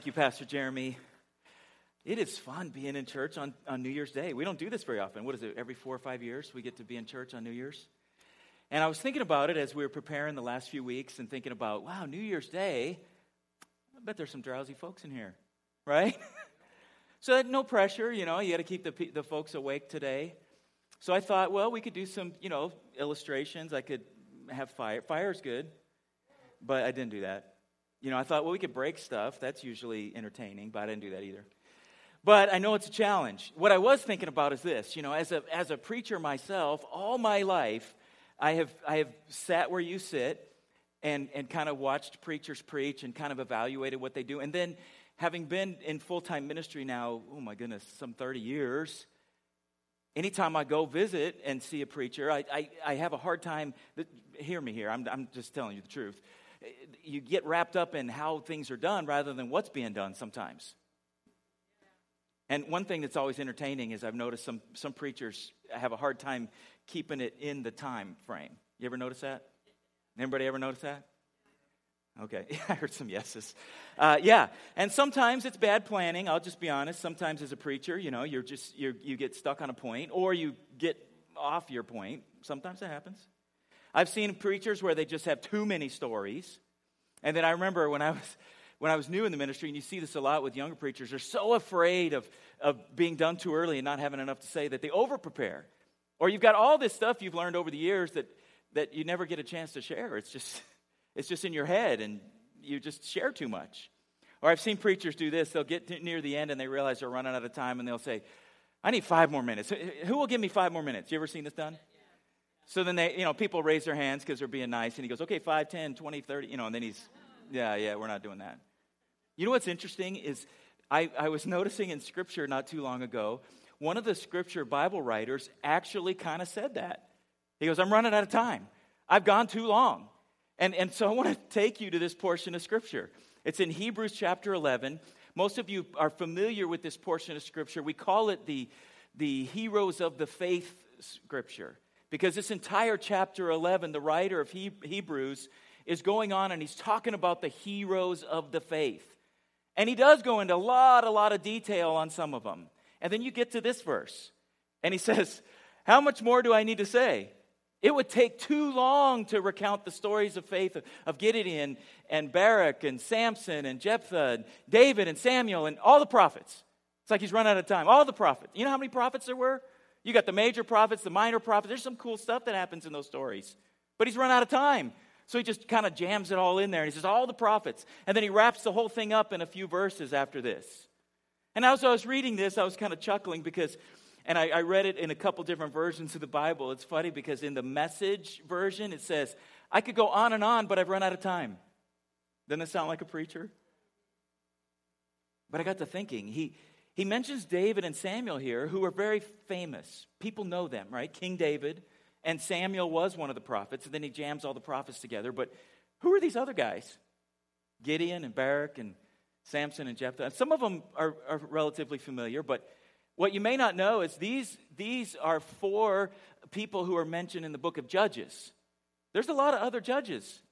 Thank you, Pastor Jeremy. It is fun being in church on, on New Year's Day. We don't do this very often. What is it, every four or five years we get to be in church on New Year's? And I was thinking about it as we were preparing the last few weeks and thinking about, wow, New Year's Day, I bet there's some drowsy folks in here, right? so no pressure, you know, you got to keep the, the folks awake today. So I thought, well, we could do some, you know, illustrations. I could have fire. Fire's good, but I didn't do that. You know, I thought, well, we could break stuff. That's usually entertaining, but I didn't do that either. But I know it's a challenge. What I was thinking about is this you know, as a, as a preacher myself, all my life, I have, I have sat where you sit and, and kind of watched preachers preach and kind of evaluated what they do. And then, having been in full time ministry now, oh my goodness, some 30 years, anytime I go visit and see a preacher, I, I, I have a hard time. Hear me here, I'm, I'm just telling you the truth you get wrapped up in how things are done rather than what's being done sometimes. And one thing that's always entertaining is I've noticed some, some preachers have a hard time keeping it in the time frame. You ever notice that? Anybody ever notice that? Okay, I heard some yeses. Uh, yeah, and sometimes it's bad planning. I'll just be honest. Sometimes as a preacher, you know, you're just you you get stuck on a point, or you get off your point. Sometimes that happens. I've seen preachers where they just have too many stories. And then I remember when I was when I was new in the ministry, and you see this a lot with younger preachers, they're so afraid of, of being done too early and not having enough to say that they over prepare. Or you've got all this stuff you've learned over the years that, that you never get a chance to share. It's just, it's just in your head and you just share too much. Or I've seen preachers do this. They'll get near the end and they realize they're running out of time and they'll say, I need five more minutes. Who will give me five more minutes? You ever seen this done? So then they, you know, people raise their hands because they're being nice. And he goes, okay, 5, 10, 20, 30, you know, and then he's, yeah, yeah, we're not doing that. You know what's interesting is I, I was noticing in scripture not too long ago, one of the scripture Bible writers actually kind of said that. He goes, I'm running out of time. I've gone too long. And, and so I want to take you to this portion of scripture. It's in Hebrews chapter 11. Most of you are familiar with this portion of scripture. We call it the, the heroes of the faith scripture. Because this entire chapter 11, the writer of Hebrews is going on and he's talking about the heroes of the faith. And he does go into a lot, a lot of detail on some of them. And then you get to this verse, and he says, How much more do I need to say? It would take too long to recount the stories of faith of Gideon and Barak and Samson and Jephthah and David and Samuel and all the prophets. It's like he's run out of time. All the prophets. You know how many prophets there were? You got the major prophets, the minor prophets. There's some cool stuff that happens in those stories. But he's run out of time. So he just kind of jams it all in there. And he says, All the prophets. And then he wraps the whole thing up in a few verses after this. And as I was reading this, I was kind of chuckling because, and I, I read it in a couple different versions of the Bible. It's funny because in the message version, it says, I could go on and on, but I've run out of time. Doesn't it sound like a preacher? But I got to thinking, he, he mentions David and Samuel here, who are very famous. People know them, right? King David, and Samuel was one of the prophets, and then he jams all the prophets together. But who are these other guys? Gideon and Barak and Samson and Jephthah. Some of them are, are relatively familiar, but what you may not know is these, these are four people who are mentioned in the book of Judges. There's a lot of other judges,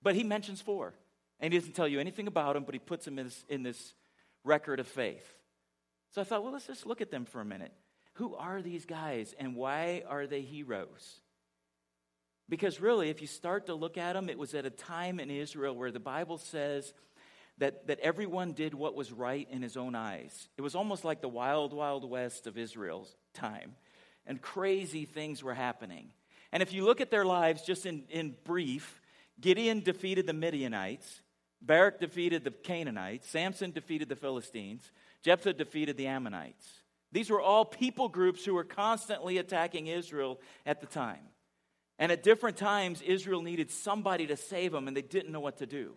but he mentions four. And he doesn't tell you anything about them, but he puts them in this, in this record of faith. So I thought, well, let's just look at them for a minute. Who are these guys and why are they heroes? Because really, if you start to look at them, it was at a time in Israel where the Bible says that, that everyone did what was right in his own eyes. It was almost like the wild, wild west of Israel's time. And crazy things were happening. And if you look at their lives just in, in brief, Gideon defeated the Midianites, Barak defeated the Canaanites, Samson defeated the Philistines, Jephthah defeated the Ammonites. These were all people groups who were constantly attacking Israel at the time. And at different times, Israel needed somebody to save them, and they didn't know what to do.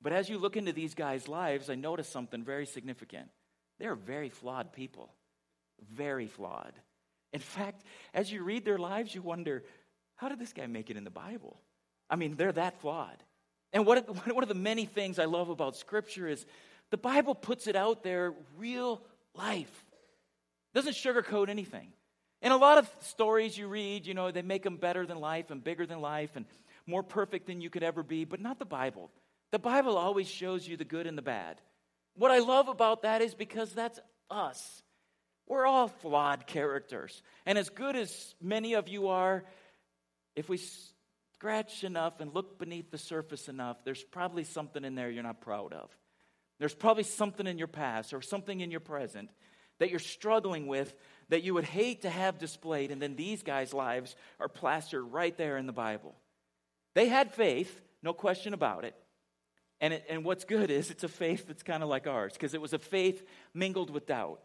But as you look into these guys' lives, I notice something very significant. They're very flawed people, very flawed. In fact, as you read their lives, you wonder, how did this guy make it in the Bible? I mean, they're that flawed. And what, one of the many things I love about Scripture is the Bible puts it out there real life. Doesn't sugarcoat anything. And a lot of stories you read, you know, they make them better than life and bigger than life and more perfect than you could ever be, but not the Bible. The Bible always shows you the good and the bad. What I love about that is because that's us. We're all flawed characters. And as good as many of you are, if we scratch enough and look beneath the surface enough, there's probably something in there you're not proud of. There's probably something in your past or something in your present that you're struggling with that you would hate to have displayed. And then these guys' lives are plastered right there in the Bible. They had faith, no question about it. And, it, and what's good is it's a faith that's kind of like ours because it was a faith mingled with doubt.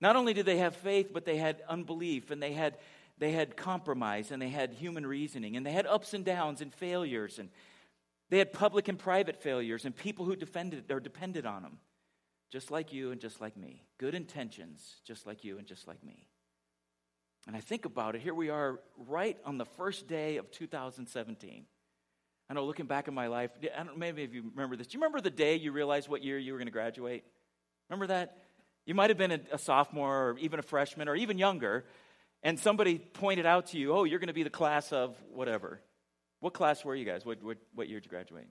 Not only did they have faith, but they had unbelief and they had, they had compromise and they had human reasoning and they had ups and downs and failures and they had public and private failures and people who defended or depended on them, just like you and just like me. Good intentions, just like you and just like me. And I think about it, here we are right on the first day of 2017. I know looking back in my life, I don't, maybe if you remember this. Do you remember the day you realized what year you were going to graduate? Remember that? You might have been a, a sophomore or even a freshman or even younger, and somebody pointed out to you, oh, you're going to be the class of whatever. What class were you guys? What, what, what year did you graduate?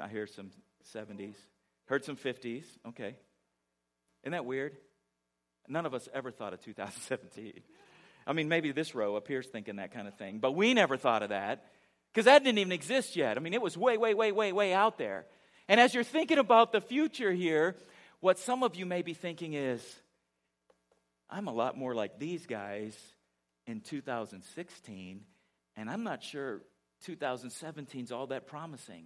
I hear some 70s. Heard some 50s. Okay. Isn't that weird? None of us ever thought of 2017. I mean, maybe this row up here's thinking that kind of thing, but we never thought of that because that didn't even exist yet. I mean, it was way, way, way, way, way out there. And as you're thinking about the future here, what some of you may be thinking is, I'm a lot more like these guys in 2016, and I'm not sure 2017 is all that promising.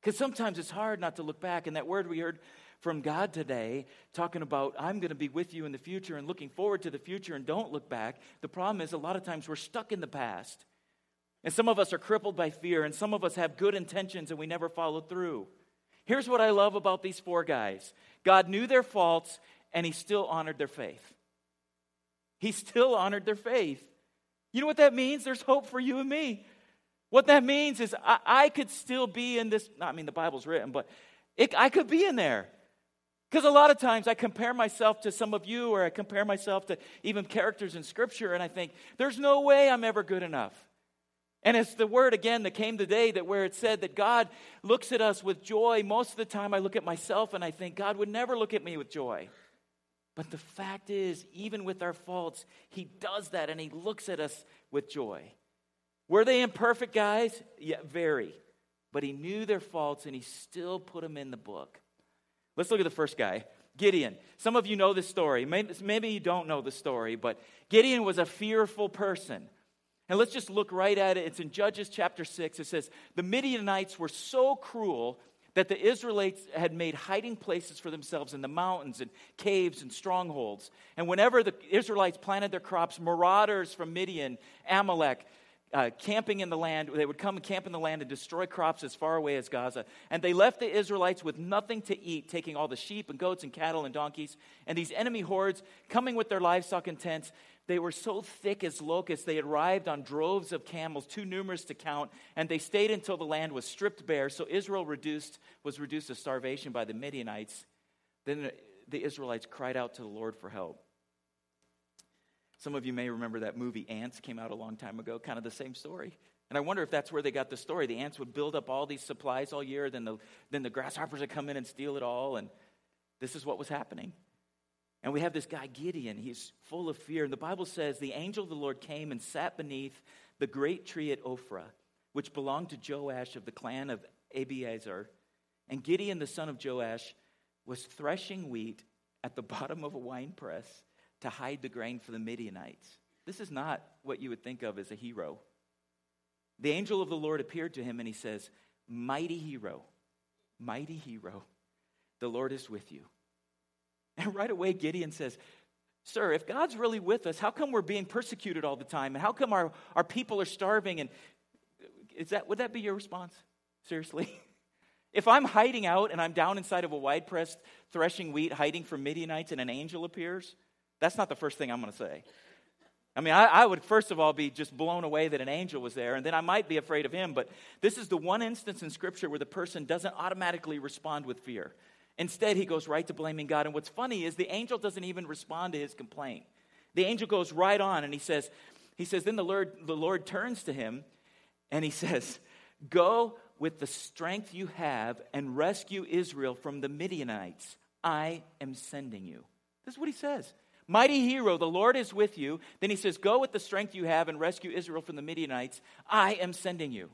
Because sometimes it's hard not to look back. And that word we heard from God today, talking about, I'm going to be with you in the future and looking forward to the future and don't look back. The problem is, a lot of times we're stuck in the past. And some of us are crippled by fear, and some of us have good intentions and we never follow through. Here's what I love about these four guys God knew their faults, and He still honored their faith. He still honored their faith. You know what that means? There's hope for you and me. What that means is I, I could still be in this. I mean, the Bible's written, but it, I could be in there. Because a lot of times I compare myself to some of you, or I compare myself to even characters in Scripture, and I think, there's no way I'm ever good enough. And it's the word again that came today that where it said that God looks at us with joy. Most of the time I look at myself and I think God would never look at me with joy. But the fact is, even with our faults, He does that and He looks at us with joy. Were they imperfect guys? Yeah, very. But He knew their faults and He still put them in the book. Let's look at the first guy. Gideon. Some of you know this story. Maybe, you don't know the story, but Gideon was a fearful person. And let's just look right at it. It's in Judges chapter 6. It says, The Midianites were so cruel that the Israelites had made hiding places for themselves in the mountains and caves and strongholds. And whenever the Israelites planted their crops, marauders from Midian, Amalek, uh, camping in the land, they would come and camp in the land and destroy crops as far away as Gaza. And they left the Israelites with nothing to eat, taking all the sheep and goats and cattle and donkeys. And these enemy hordes coming with their livestock and tents they were so thick as locusts, they arrived on droves of camels, too numerous to count, and they stayed until the land was stripped bare. So Israel reduced, was reduced to starvation by the Midianites. Then the Israelites cried out to the Lord for help. Some of you may remember that movie Ants came out a long time ago, kind of the same story. And I wonder if that's where they got the story. The ants would build up all these supplies all year, then the, then the grasshoppers would come in and steal it all, and this is what was happening. And we have this guy, Gideon. He's full of fear. And the Bible says the angel of the Lord came and sat beneath the great tree at Ophrah, which belonged to Joash of the clan of Abiezer. And Gideon, the son of Joash, was threshing wheat at the bottom of a winepress to hide the grain for the Midianites. This is not what you would think of as a hero. The angel of the Lord appeared to him and he says, Mighty hero, mighty hero, the Lord is with you. And right away, Gideon says, Sir, if God's really with us, how come we're being persecuted all the time? And how come our, our people are starving? And is that, would that be your response? Seriously? if I'm hiding out and I'm down inside of a winepress threshing wheat, hiding from Midianites, and an angel appears, that's not the first thing I'm going to say. I mean, I, I, would first of all be just blown away that an angel was there, and then I might be afraid of him. But this is the one instance in Scripture where the person doesn't automatically respond with fear. Instead, he goes right to blaming God. And what's funny is the angel doesn't even respond to his complaint. The angel goes right on and he says, he says, then the Lord, the Lord turns to him and he says, Go with the strength you have and rescue Israel from the Midianites. I am sending you. This is what he says. Mighty hero, the Lord is with you. Then he says, Go with the strength you have and rescue Israel from the Midianites. I am sending you.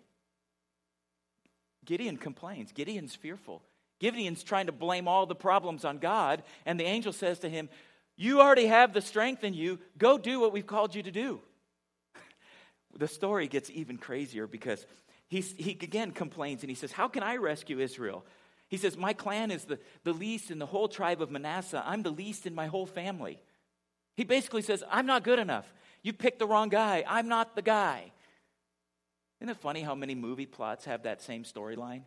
Gideon complains. Gideon's fearful. Gideon's trying to blame all the problems on God. And the angel says to him, You already have the strength in you. Go do what we've called you to do. the story gets even crazier because he's, he again complains and he says, How can I rescue Israel? He says, My clan is the, the least in the whole tribe of Manasseh. I'm the least in my whole family. He basically says, I'm not good enough. You picked the wrong guy. I'm not the guy. Isn't it funny how many movie plots have that same storyline?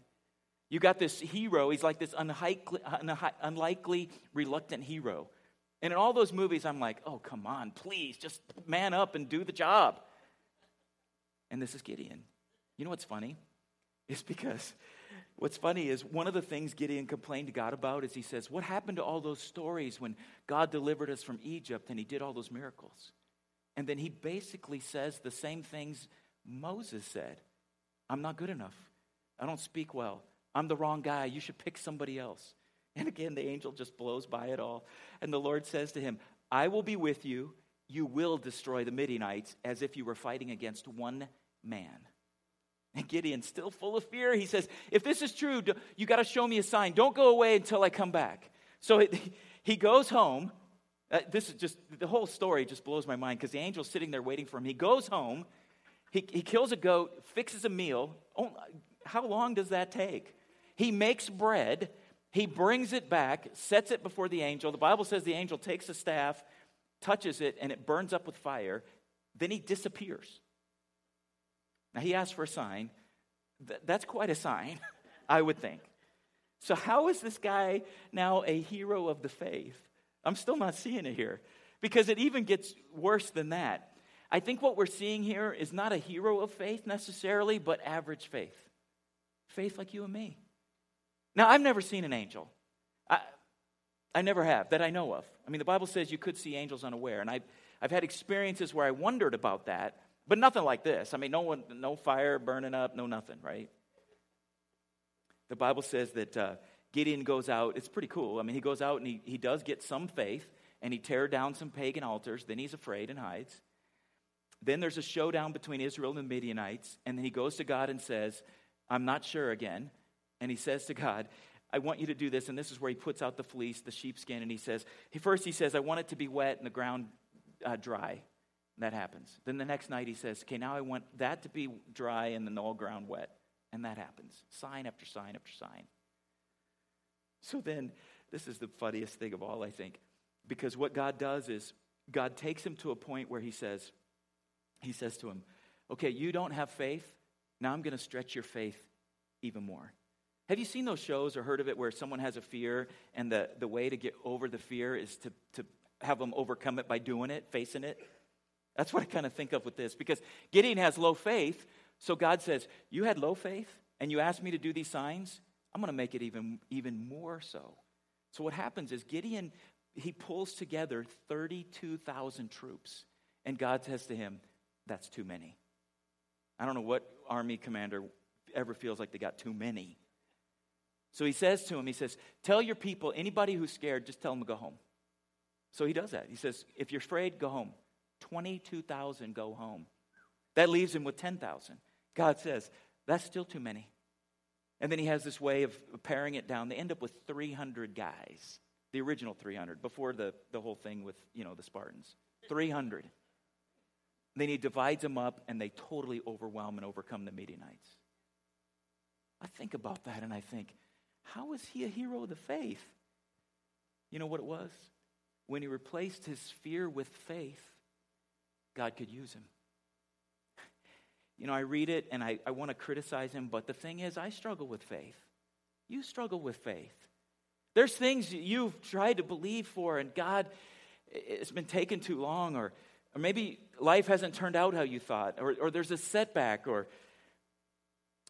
You got this hero, he's like this unlikely, unlikely, reluctant hero. And in all those movies, I'm like, oh, come on, please, just man up and do the job. And this is Gideon. You know what's funny? It's because what's funny is one of the things Gideon complained to God about is he says, What happened to all those stories when God delivered us from Egypt and he did all those miracles? And then he basically says the same things Moses said I'm not good enough. I don't speak well. I'm the wrong guy. You should pick somebody else. And again, the angel just blows by it all. And the Lord says to him, I will be with you. You will destroy the Midianites as if you were fighting against one man. And Gideon, still full of fear, he says, If this is true, you got to show me a sign. Don't go away until I come back. So it, he goes home. Uh, this is just, the whole story just blows my mind because the angel's sitting there waiting for him. He goes home, he, he kills a goat, fixes a meal. Oh, how long does that take? He makes bread, he brings it back, sets it before the angel. The Bible says the angel takes a staff, touches it, and it burns up with fire. Then he disappears. Now, he asks for a sign. That's quite a sign, I would think. So, how is this guy now a hero of the faith? I'm still not seeing it here because it even gets worse than that. I think what we're seeing here is not a hero of faith necessarily, but average faith. Faith like you and me. Now, I've never seen an angel. I, I never have, that I know of. I mean, the Bible says you could see angels unaware, and I've, I've had experiences where I wondered about that, but nothing like this. I mean, no one, no fire burning up, no nothing, right? The Bible says that uh, Gideon goes out. It's pretty cool. I mean, he goes out and he, he does get some faith, and he tears down some pagan altars. Then he's afraid and hides. Then there's a showdown between Israel and the Midianites, and then he goes to God and says, I'm not sure again. And he says to God, I want you to do this. And this is where he puts out the fleece, the sheepskin, and he says, he, First, he says, I want it to be wet and the ground uh, dry. That happens. Then the next night he says, Okay, now I want that to be dry and then all ground wet. And that happens. Sign after sign after sign. So then, this is the funniest thing of all, I think. Because what God does is, God takes him to a point where he says, He says to him, Okay, you don't have faith. Now I'm going to stretch your faith even more. Have you seen those shows or heard of it where someone has a fear and the, the way to get over the fear is to, to have them overcome it by doing it, facing it? That's what I kind of think of with this because Gideon has low faith. So God says, You had low faith and you asked me to do these signs. I'm going to make it even, even more so. So what happens is Gideon, he pulls together 32,000 troops. And God says to him, That's too many. I don't know what army commander ever feels like they got too many. So he says to him, he says, Tell your people, anybody who's scared, just tell them to go home. So he does that. He says, If you're afraid, go home. 22,000 go home. That leaves him with 10,000. God says, That's still too many. And then he has this way of paring it down. They end up with 300 guys, the original 300, before the, the whole thing with, you know, the Spartans. 300. Then he divides them up and they totally overwhelm and overcome the Midianites. I think about that and I think, how was he a hero of the faith? You know what it was? When he replaced his fear with faith, God could use him. You know, I read it and I, I want to criticize him, but the thing is, I struggle with faith. You struggle with faith. There's things you've tried to believe for, and God, it's been taken too long, or, or maybe life hasn't turned out how you thought, or, or there's a setback, or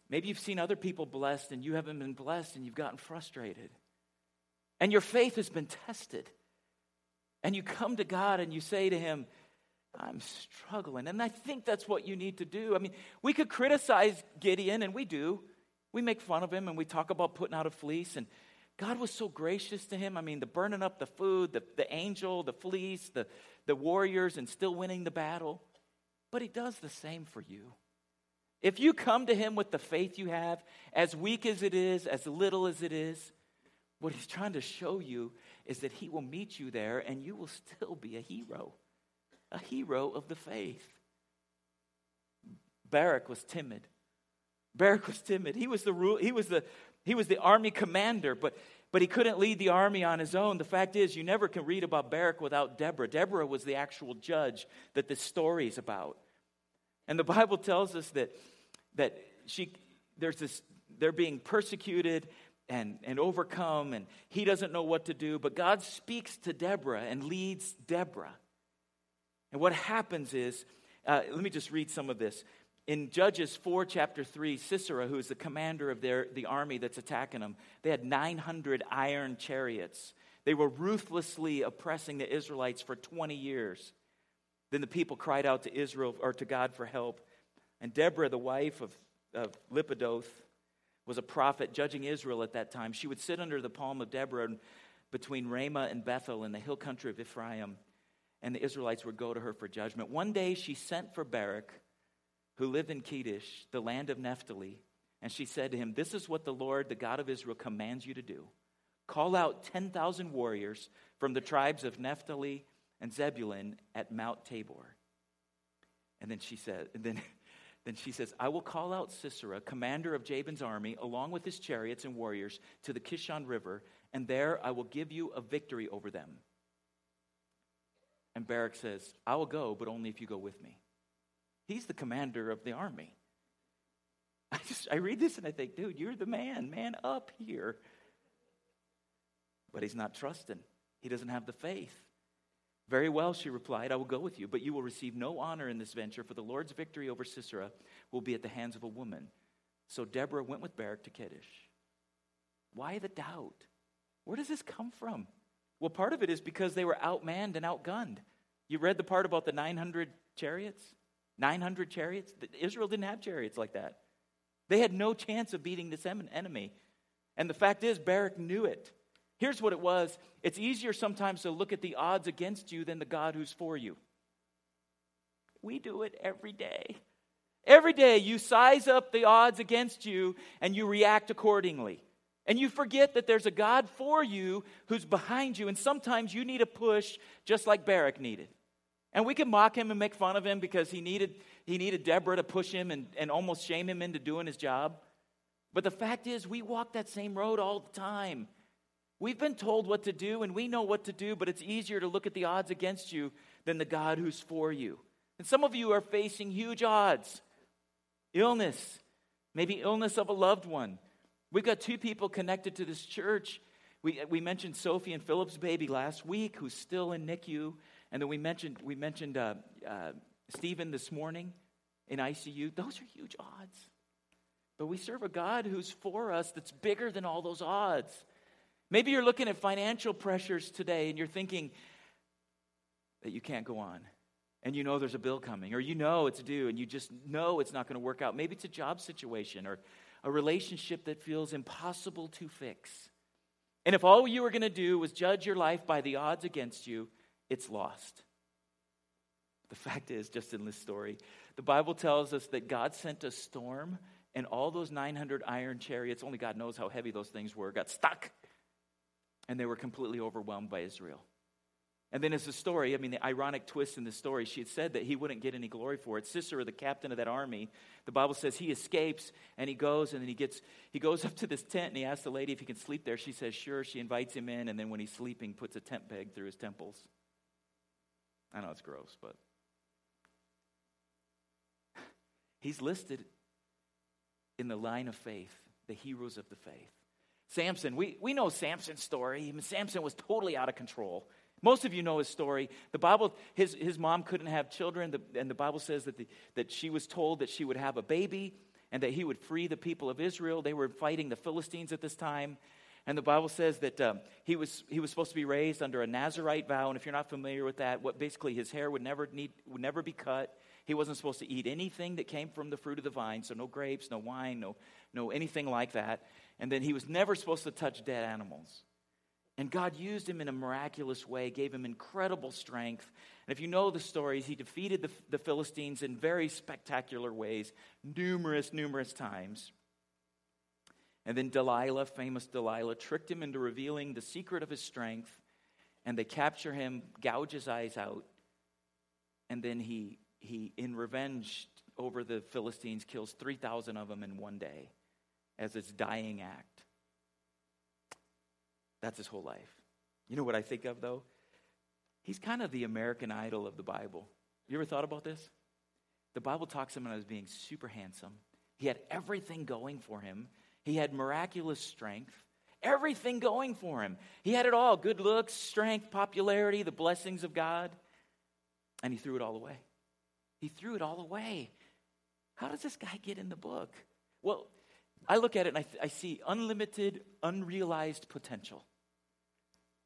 Maybe you've seen other people blessed and you haven't been blessed and you've gotten frustrated. And your faith has been tested. And you come to God and you say to Him, I'm struggling. And I think that's what you need to do. I mean, we could criticize Gideon, and we do. We make fun of him and we talk about putting out a fleece. And God was so gracious to him. I mean, the burning up the food, the, the angel, the fleece, the, the warriors, and still winning the battle. But he does the same for you. If you come to him with the faith you have, as weak as it is, as little as it is, what he's trying to show you is that he will meet you there and you will still be a hero, a hero of the faith. Barak was timid. Barak was timid. He was the rule, he was the he was the army commander, but but he couldn't lead the army on his own. The fact is, you never can read about Barak without Deborah. Deborah was the actual judge that this story is about. And the Bible tells us that, that she, there's this, they're being persecuted and, and overcome, and he doesn't know what to do. But God speaks to Deborah and leads Deborah. And what happens is, uh, let me just read some of this. In Judges 4, chapter 3, Sisera, who is the commander of their, the army that's attacking them, they had 900 iron chariots. They were ruthlessly oppressing the Israelites for 20 years. Then the people cried out to Israel or to God for help. And Deborah, the wife of, of Lapidoth, was a prophet judging Israel at that time. She would sit under the palm of Deborah between Ramah and Bethel in the hill country of Ephraim, and the Israelites would go to her for judgment. One day she sent for Barak, who lived in Kedesh, the land of Naphtali, and she said to him, This is what the Lord, the God of Israel, commands you to do. Call out 10,000 warriors from the tribes of Naphtali and Zebulun at Mount Tabor. And then she said, and then then she says, I will call out Sisera, commander of Jabin's army, along with his chariots and warriors, to the Kishon River, and there I will give you a victory over them. And Barak says, I will go, but only if you go with me. He's the commander of the army. I just I read this and I think, dude, you're the man, man up here. But he's not trusting. He doesn't have the faith. Very well, she replied, I will go with you, but you will receive no honor in this venture, for the Lord's victory over Sisera will be at the hands of a woman. So Deborah went with Barak to Kadesh. Why the doubt? Where does this come from? Well, part of it is because they were outmanned and outgunned. You read the part about the 900 chariots? 900 chariots? Israel didn't have chariots like that. They had no chance of beating this enemy. And the fact is, Barak knew it. Here's what it was it's easier sometimes to look at the odds against you than the God who's for you. We do it every day. Every day you size up the odds against you and you react accordingly. And you forget that there's a God for you who's behind you. And sometimes you need a push just like Barak needed. And we can mock him and make fun of him because he needed, he needed Deborah to push him and, and almost shame him into doing his job. But the fact is, we walk that same road all the time. We've been told what to do and we know what to do, but it's easier to look at the odds against you than the God who's for you. And some of you are facing huge odds illness, maybe illness of a loved one. We've got two people connected to this church. We, we mentioned Sophie and Philip's baby last week, who's still in NICU. And then we mentioned, we mentioned uh, uh, Stephen this morning in ICU. Those are huge odds. But we serve a God who's for us that's bigger than all those odds. Maybe you're looking at financial pressures today and you're thinking that you can't go on. And you know there's a bill coming, or you know it's due, and you just know it's not going to work out. Maybe it's a job situation or a relationship that feels impossible to fix. And if all you were going to do was judge your life by the odds against you, it's lost. The fact is, just in this story, the Bible tells us that God sent a storm, and all those 900 iron chariots, only God knows how heavy those things were, got stuck and they were completely overwhelmed by Israel. And then, as the story, I mean, the ironic twist in the story, she had said that he wouldn't get any glory for it. Sisera, the captain of that army, the Bible says he escapes and he goes and then he gets he goes up to this tent and he asks the lady if he can sleep there. She says sure. She invites him in, and then when he's sleeping, puts a tent peg through his temples. I know it's gross, but he's listed in the line of faith, the heroes of the faith. Samson, we, we know Samson's story. Samson was totally out of control. Most of you know his story. The Bible, his, his mom couldn't have children, the, and the Bible says that, the, that she was told that she would have a baby and that he would free the people of Israel. They were fighting the Philistines at this time. And the Bible says that um, he, was, he was supposed to be raised under a Nazarite vow. And if you're not familiar with that, what basically his hair would never, need, would never be cut, He wasn't supposed to eat anything that came from the fruit of the vine, so no grapes, no wine, no, no anything like that. And then he was never supposed to touch dead animals. And God used him in a miraculous way, gave him incredible strength. And if you know the stories, he defeated the, the Philistines in very spectacular ways, numerous, numerous times. And then Delilah, famous Delilah, tricked him into revealing the secret of his strength. And they capture him, gouge his eyes out. And then he, he in revenge over the Philistines, kills 3,000 of them in one day as his dying act. That's his whole life. You know what I think of, though? He's kind of the American idol of the Bible. You ever thought about this? The Bible talks of him as being super handsome. He had everything going for him. He had miraculous strength, everything going for him. He had it all good looks, strength, popularity, the blessings of God. And he threw it all away. He threw it all away. How does this guy get in the book? Well, I look at it and I, th- I see unlimited, unrealized potential.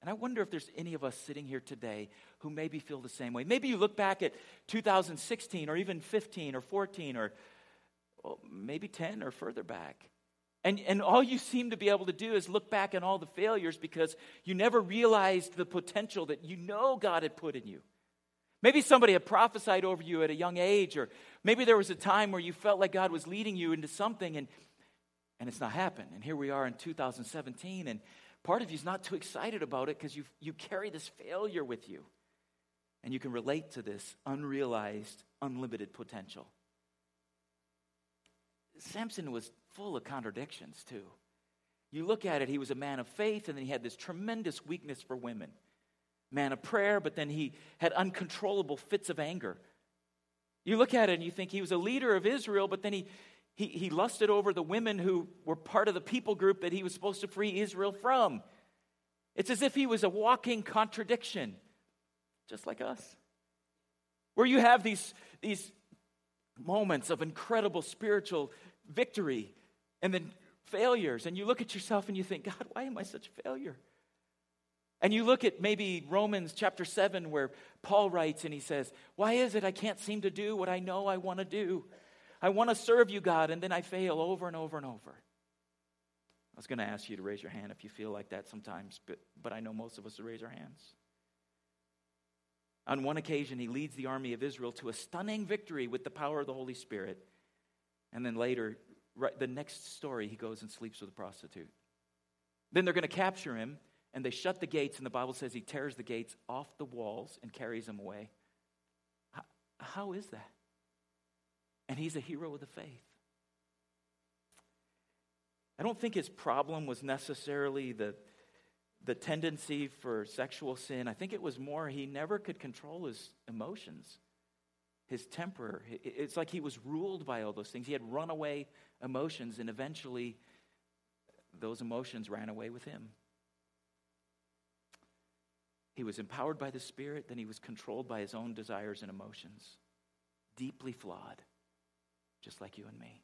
And I wonder if there's any of us sitting here today who maybe feel the same way. Maybe you look back at 2016 or even 15 or 14 or well, maybe 10 or further back. And, and all you seem to be able to do is look back on all the failures because you never realized the potential that you know God had put in you. Maybe somebody had prophesied over you at a young age, or maybe there was a time where you felt like God was leading you into something and, and it's not happened. And here we are in 2017, and part of you is not too excited about it because you carry this failure with you. And you can relate to this unrealized, unlimited potential. Samson was full of contradictions, too. You look at it, he was a man of faith, and then he had this tremendous weakness for women. Man of prayer, but then he had uncontrollable fits of anger. You look at it and you think he was a leader of Israel, but then he, he, he lusted over the women who were part of the people group that he was supposed to free Israel from. It's as if he was a walking contradiction, just like us. Where you have these, these moments of incredible spiritual victory and then failures, and you look at yourself and you think, God, why am I such a failure? And you look at maybe Romans chapter 7, where Paul writes and he says, Why is it I can't seem to do what I know I want to do? I want to serve you, God, and then I fail over and over and over. I was going to ask you to raise your hand if you feel like that sometimes, but, but I know most of us will raise our hands. On one occasion, he leads the army of Israel to a stunning victory with the power of the Holy Spirit. And then later, right, the next story, he goes and sleeps with a prostitute. Then they're going to capture him, and they shut the gates, and the Bible says he tears the gates off the walls and carries them away. how, how is that? He's a hero of the faith. I don't think his problem was necessarily the, the tendency for sexual sin. I think it was more he never could control his emotions his temper. It's like he was ruled by all those things. He had runaway emotions, and eventually those emotions ran away with him. He was empowered by the Spirit, then he was controlled by his own desires and emotions. Deeply flawed, just like you and me.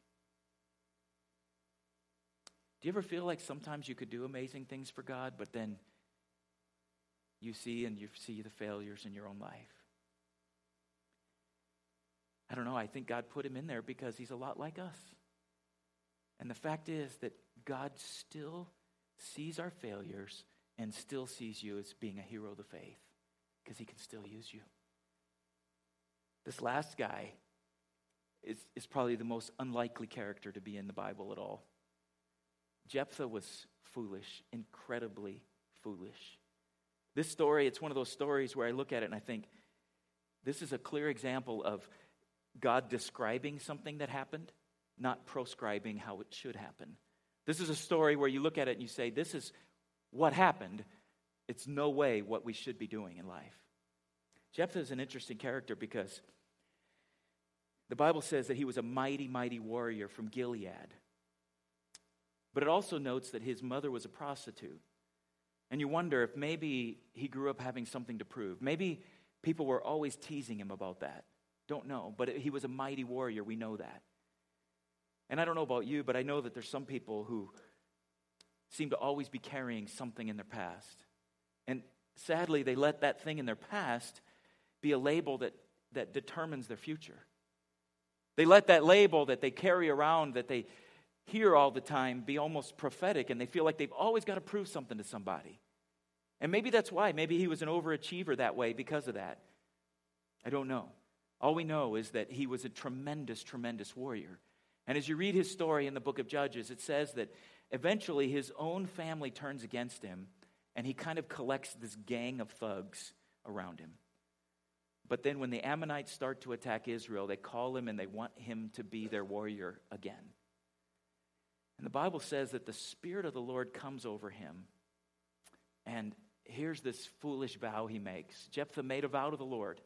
Do you ever feel like sometimes you could do amazing things for God, but then you see and you see the failures in your own life? I don't know. I think God put him in there because he's a lot like us. And the fact is that God still sees our failures and still sees you as being a hero of the faith because he can still use you. This last guy is, is probably the most unlikely character to be in the Bible at all. Jephthah was foolish, incredibly foolish. This story, it's one of those stories where I look at it and I think, this is a clear example of God describing something that happened, not proscribing how it should happen. This is a story where you look at it and you say, This is what happened. It's no way what we should be doing in life. Jephthah is an interesting character because the Bible says that he was a mighty, mighty warrior from Gilead. But it also notes that his mother was a prostitute. And you wonder if maybe he grew up having something to prove. Maybe people were always teasing him about that. Don't know, but he was a mighty warrior. We know that. And I don't know about you, but I know that there's some people who seem to always be carrying something in their past. And sadly, they let that thing in their past be a label that, that determines their future. They let that label that they carry around, that they hear all the time, be almost prophetic, and they feel like they've always got to prove something to somebody. And maybe that's why. Maybe he was an overachiever that way because of that. I don't know. All we know is that he was a tremendous, tremendous warrior. And as you read his story in the book of Judges, it says that eventually his own family turns against him and he kind of collects this gang of thugs around him. But then when the Ammonites start to attack Israel, they call him and they want him to be their warrior again. And the Bible says that the Spirit of the Lord comes over him. And here's this foolish vow he makes Jephthah made a vow to the Lord.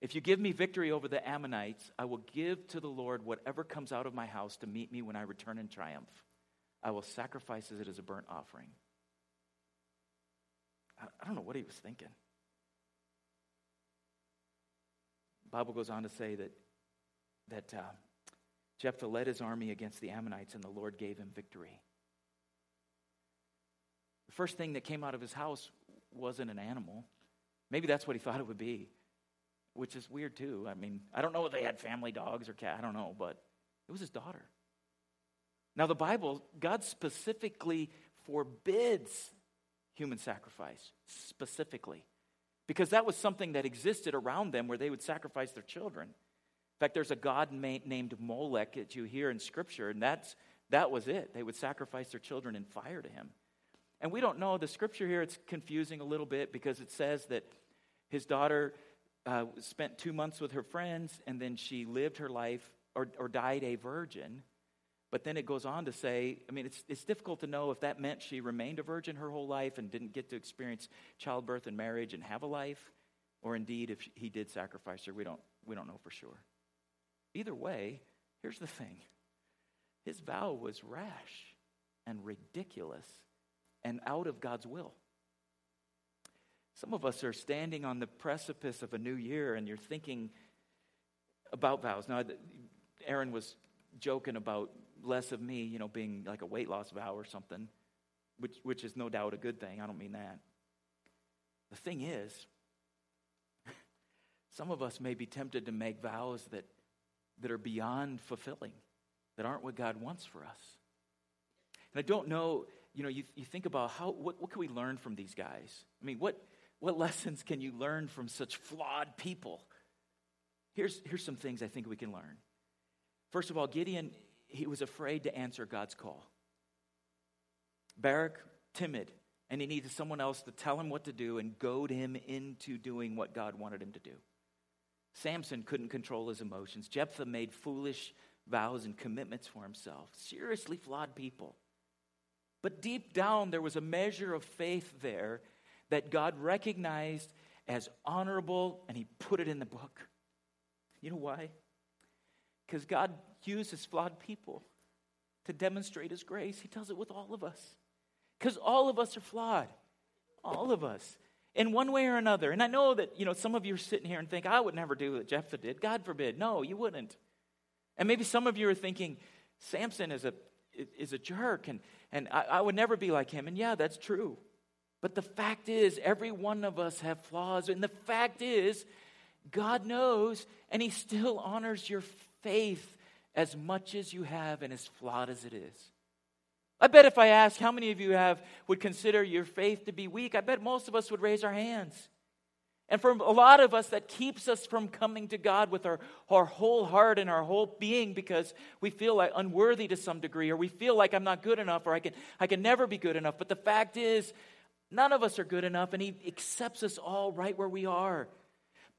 If you give me victory over the Ammonites, I will give to the Lord whatever comes out of my house to meet me when I return in triumph. I will sacrifice it as a burnt offering. I don't know what he was thinking. The Bible goes on to say that, that uh, Jephthah led his army against the Ammonites, and the Lord gave him victory. The first thing that came out of his house wasn't an animal. Maybe that's what he thought it would be, which is weird too. I mean, I don't know if they had family dogs or cat, I don't know, but it was his daughter. Now, the Bible, God specifically forbids human sacrifice, specifically, because that was something that existed around them where they would sacrifice their children. In fact, there's a god named Molech that you hear in Scripture, and that's, that was it. They would sacrifice their children in fire to him. And we don't know, the Scripture here, it's confusing a little bit because it says that his daughter uh, spent two months with her friends, and then she lived her life or, or died a virgin. But then it goes on to say, I mean, it's, it's difficult to know if that meant she remained a virgin her whole life and didn't get to experience childbirth and marriage and have a life, or indeed if he did sacrifice her. We don't, we don't know for sure. Either way, here's the thing his vow was rash and ridiculous and out of God's will. Some of us are standing on the precipice of a new year and you're thinking about vows. Now, Aaron was joking about less of me, you know, being like a weight loss vow or something, which, which is no doubt a good thing. I don't mean that. The thing is, some of us may be tempted to make vows that, that are beyond fulfilling, that aren't what God wants for us. And I don't know, you know, you, you think about how, what, what can we learn from these guys? I mean, what, what lessons can you learn from such flawed people? Here's, here's some things I think we can learn. First of all, Gideon he was afraid to answer God's call. Barak, timid, and he needed someone else to tell him what to do and goad him into doing what God wanted him to do. Samson couldn't control his emotions. Jephthah made foolish vows and commitments for himself. Seriously flawed people. But deep down, there was a measure of faith there that God recognized as honorable, and he put it in the book. You know why? Because God uses flawed people to demonstrate his grace. He does it with all of us. Because all of us are flawed. All of us. In one way or another. And I know that, you know, some of you are sitting here and think, I would never do what Jephthah did. God forbid. No, you wouldn't. And maybe some of you are thinking, Samson is a, is a jerk and, and I, I would never be like him. And yeah, that's true. But the fact is, every one of us have flaws. And the fact is, God knows, and He still honors your faith as much as you have and as flawed as it is. I bet if I ask how many of you have would consider your faith to be weak, I bet most of us would raise our hands. And for a lot of us, that keeps us from coming to God with our, our whole heart and our whole being because we feel like unworthy to some degree, or we feel like I'm not good enough, or I can, I can never be good enough. But the fact is, none of us are good enough, and He accepts us all right where we are.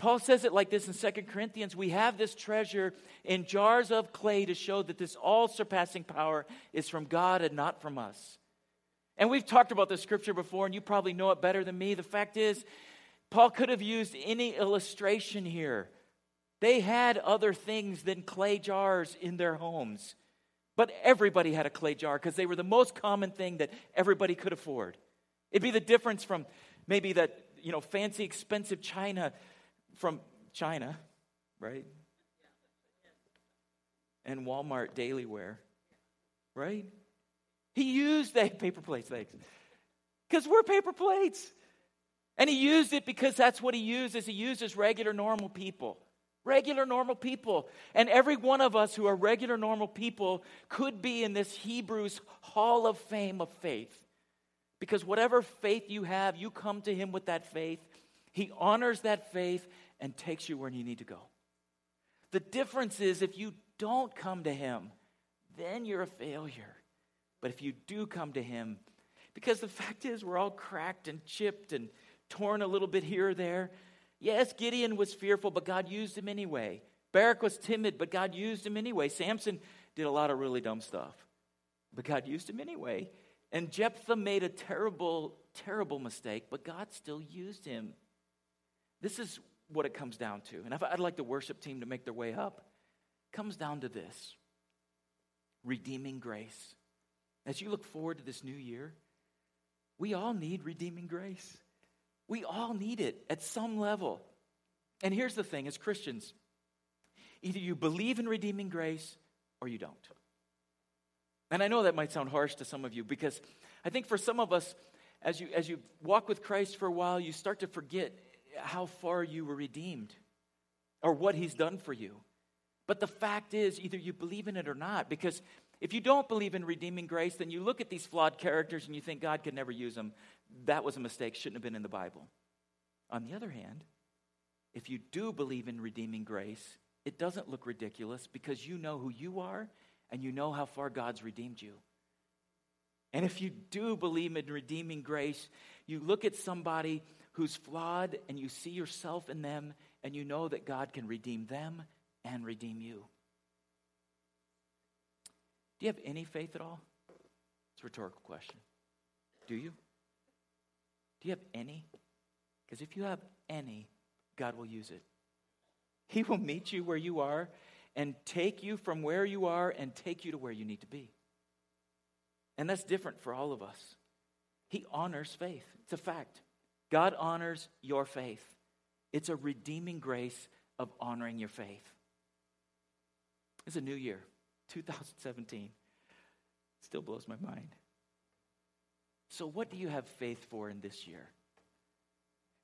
Paul says it like this in Second Corinthians We have this treasure in jars of clay to show that this all surpassing power is from God and not from us. And we've talked about this scripture before, and you probably know it better than me. The fact is, Paul could have used any illustration here. They had other things than clay jars in their homes. But everybody had a clay jar because they were the most common thing that everybody could afford. It'd be the difference from maybe that, you know, fancy, expensive china from China, right? And Walmart daily wear, right? He used that paper plates, thanks. Because we're paper plates. And he used it because that's what he uses. He uses regular, normal people. Regular, normal people. And every one of us who are regular, normal people could be in this Hebrews hall of fame of faith. Because whatever faith you have, you come to Him with that faith. He honors that faith and takes you where you need to go. The difference is if you don't come to Him, then you're a failure. But if you do come to Him, because the fact is, we're all cracked and chipped and torn a little bit here or there. Yes, Gideon was fearful, but God used him anyway. Barak was timid, but God used him anyway. Samson did a lot of really dumb stuff, but God used him anyway. And Jephthah made a terrible, terrible mistake, but God still used him. This is what it comes down to. And I'd like the worship team to make their way up. Comes down to this redeeming grace. As you look forward to this new year, we all need redeeming grace. We all need it at some level. And here's the thing as Christians, either you believe in redeeming grace or you don't. And I know that might sound harsh to some of you because I think for some of us, as you, as you walk with Christ for a while, you start to forget how far you were redeemed or what he's done for you. But the fact is, either you believe in it or not, because if you don't believe in redeeming grace, then you look at these flawed characters and you think God could never use them. That was a mistake, shouldn't have been in the Bible. On the other hand, if you do believe in redeeming grace, it doesn't look ridiculous because you know who you are and you know how far God's redeemed you. And if you do believe in redeeming grace, you look at somebody who's flawed and you see yourself in them and you know that God can redeem them and redeem you. Do you have any faith at all? It's a rhetorical question. Do you? Do you have any? Because if you have any, God will use it. He will meet you where you are and take you from where you are and take you to where you need to be. And that's different for all of us. He honors faith. It's a fact. God honors your faith. It's a redeeming grace of honoring your faith. It's a new year, 2017. Still blows my mind. So, what do you have faith for in this year?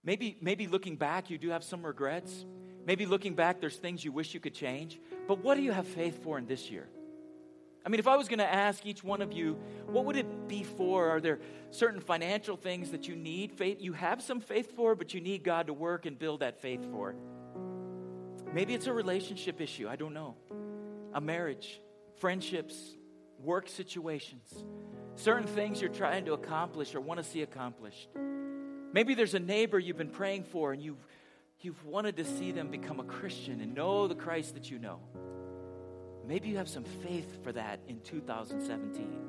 Maybe, maybe looking back, you do have some regrets. Maybe looking back, there's things you wish you could change. But what do you have faith for in this year? I mean, if I was going to ask each one of you, what would it be for? Are there certain financial things that you need faith? You have some faith for, but you need God to work and build that faith for. Maybe it's a relationship issue. I don't know. A marriage, friendships, work situations, certain things you're trying to accomplish or want to see accomplished. Maybe there's a neighbor you've been praying for and you've, you've wanted to see them become a Christian and know the Christ that you know. Maybe you have some faith for that in 2017.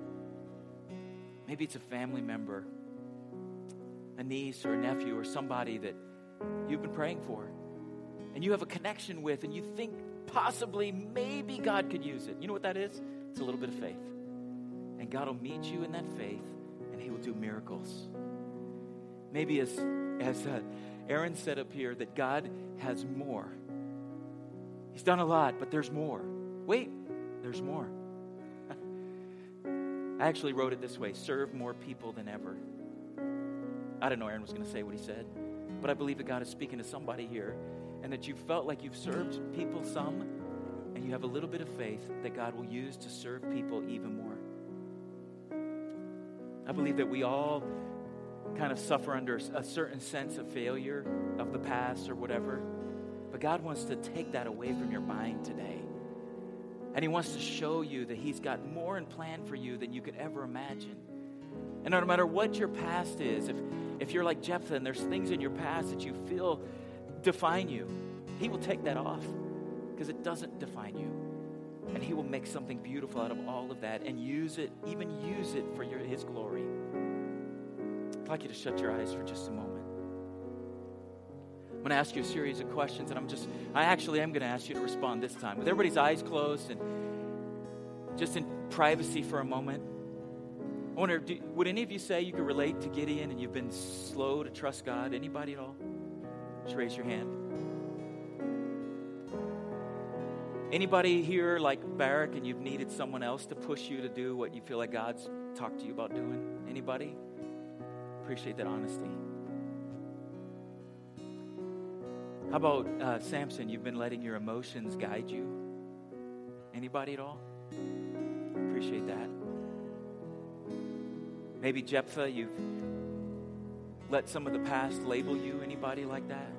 Maybe it's a family member, a niece or a nephew or somebody that you've been praying for and you have a connection with and you think possibly, maybe God could use it. You know what that is? It's a little bit of faith. And God will meet you in that faith and He will do miracles. Maybe as, as uh, Aaron said up here, that God has more. He's done a lot, but there's more. Wait, there's more. I actually wrote it this way serve more people than ever. I don't know Aaron was going to say what he said, but I believe that God is speaking to somebody here and that you felt like you've served people some and you have a little bit of faith that God will use to serve people even more. I believe that we all kind of suffer under a certain sense of failure of the past or whatever. But God wants to take that away from your mind today. And He wants to show you that He's got more in plan for you than you could ever imagine. And no matter what your past is, if, if you're like Jephthah and there's things in your past that you feel define you, He will take that off because it doesn't define you. And He will make something beautiful out of all of that and use it, even use it for your, His glory. I'd like you to shut your eyes for just a moment. I'm going to ask you a series of questions, and I'm just, I actually am going to ask you to respond this time with everybody's eyes closed and just in privacy for a moment. I wonder, do, would any of you say you could relate to Gideon and you've been slow to trust God? Anybody at all? Just raise your hand. Anybody here like Barak and you've needed someone else to push you to do what you feel like God's talked to you about doing? Anybody? Appreciate that honesty. How about uh, Samson? You've been letting your emotions guide you. Anybody at all? Appreciate that. Maybe Jephthah, you've let some of the past label you. Anybody like that?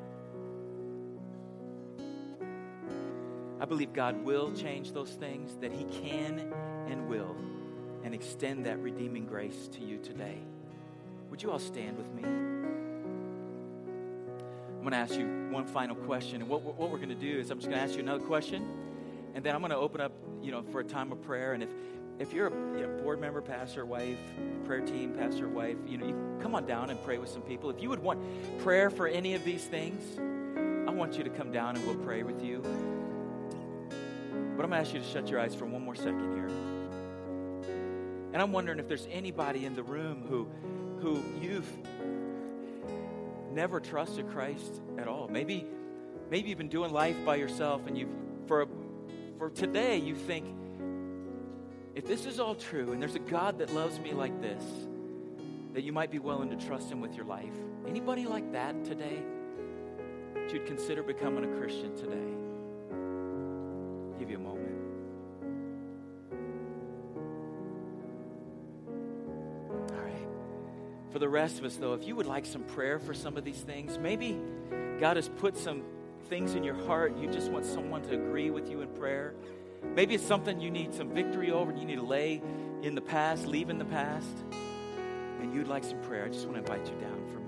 I believe God will change those things, that He can and will, and extend that redeeming grace to you today. Would you all stand with me? I'm going to ask you one final question. And what, what we're going to do is I'm just going to ask you another question, and then I'm going to open up, you know, for a time of prayer. And if, if you're a you know, board member, pastor, wife, prayer team, pastor, wife, you know, you come on down and pray with some people. If you would want prayer for any of these things, I want you to come down and we'll pray with you. But I'm going to ask you to shut your eyes for one more second here. And I'm wondering if there's anybody in the room who, who you've never trusted Christ at all. Maybe, maybe you've been doing life by yourself, and you've for for today you think, if this is all true, and there's a God that loves me like this, that you might be willing to trust Him with your life. Anybody like that today? That you'd consider becoming a Christian today? I'll give you a moment. For the rest of us, though, if you would like some prayer for some of these things, maybe God has put some things in your heart. You just want someone to agree with you in prayer. Maybe it's something you need some victory over and you need to lay in the past, leave in the past, and you'd like some prayer. I just want to invite you down for.